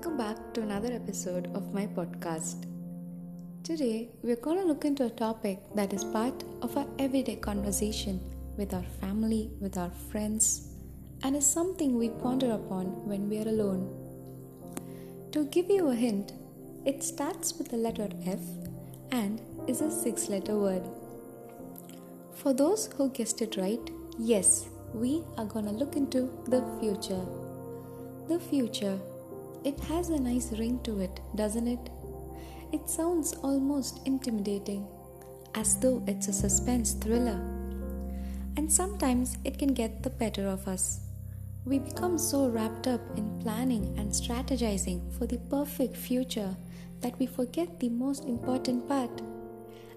welcome back to another episode of my podcast. Today, we're going to look into a topic that is part of our everyday conversation with our family, with our friends, and is something we ponder upon when we are alone. To give you a hint, it starts with the letter F and is a six letter word. For those who guessed it right, yes, we are to look into the future. The future it has a nice ring to it, doesn't it? It sounds almost intimidating, as though it's a suspense thriller. And sometimes it can get the better of us. We become so wrapped up in planning and strategizing for the perfect future that we forget the most important part.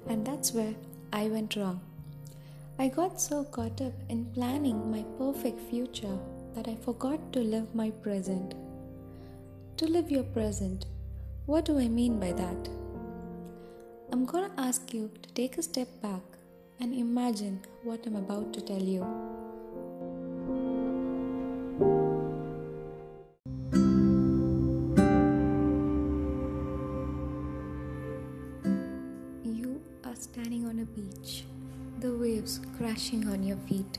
And that's where I went wrong. I got so caught up in planning my perfect future that I forgot to live my present to live your present. What do I mean by that? I'm gonna ask you to take a step back and imagine what I'm about to tell you. You are standing on a beach, the waves crashing on your feet,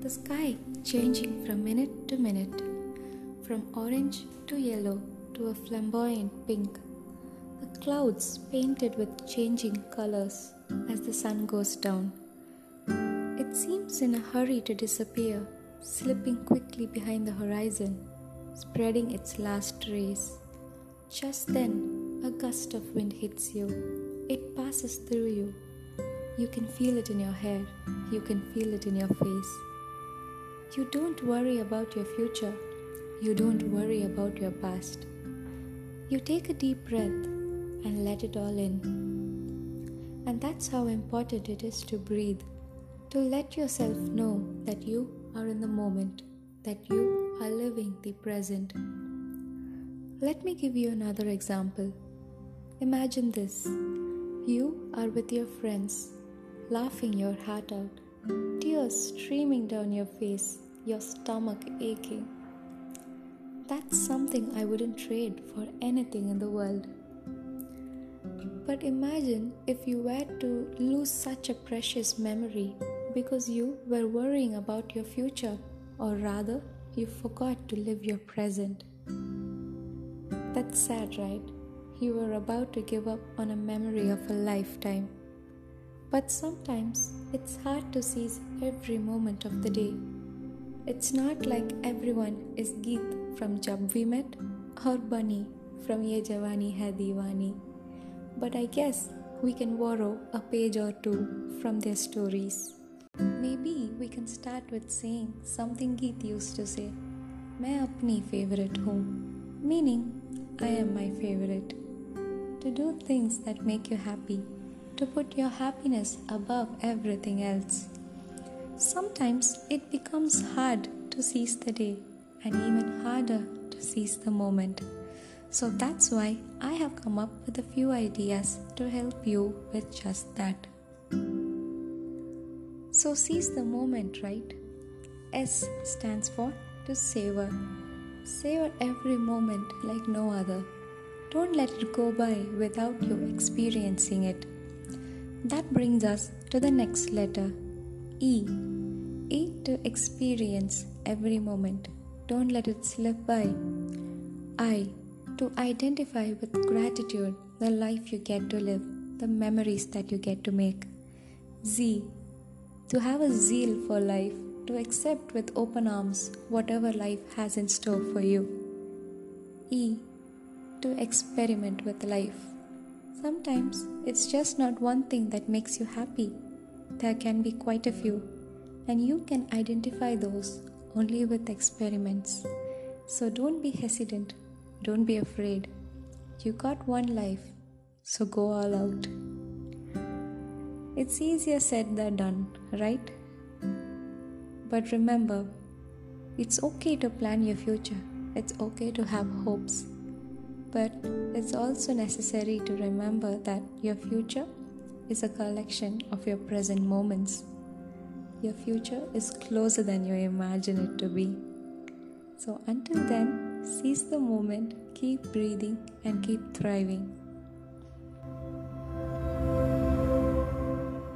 the sky changing from minute to minute from orange to yellow to a flamboyant pink. The clouds painted with changing colors as the sun goes down. It seems in a hurry to disappear, slipping quickly behind the horizon, spreading its last rays. Just then, a gust of wind hits you. It passes through you. You can feel it in your hair, you can feel it in your face. You don't worry about your future you don't worry about your past. You take a deep breath and let it all in. And that's how important it is to breathe, to let yourself know that you are in the moment, that you are living the present. Let me give you another example. Imagine this you are with your friends, laughing your heart out, tears streaming down your face, your stomach aching that's something I wouldn't trade for anything in the world. But imagine if you were to lose such a precious memory because you were worrying about your future, or rather, you forgot to live your present. That's sad, right? You were about to give up on a memory of a lifetime. But sometimes it's hard to seize every moment of the day. It's not like everyone is Geet from Jab We Met, or Bunny from Ye Jawani Hai Diwani. But I guess we can borrow a page or two from their stories. Maybe we can start with saying something Geet used to say, Main apni favorite hoon, meaning I am my favorite. To do things that make you happy, to put your happiness above everything else. Sometimes it becomes hard to seize the day and even harder to seize the moment. So that's why I have come up with a few ideas to help you with just that. So seize the moment, right? S stands for to savor. Savor every moment like no other. Don't let it go by without you experiencing it. That brings us to the next letter E. E to experience every moment. Don't let it slip by. I. To identify with gratitude the life you get to live, the memories that you get to make. Z. To have a zeal for life, to accept with open arms whatever life has in store for you. E. To experiment with life. Sometimes it's just not one thing that makes you happy. There can be quite a few, and you can identify those only with experiments. So don't be hesitant, don't be afraid. You got one life, so go all out. It's easier said than done, right? But remember, it's okay to plan your future, it's okay to have hopes. But it's also necessary to remember that your future is a collection of your present moments. Your future is closer than you imagine it to be. So, until then, seize the moment keep breathing and keep thriving.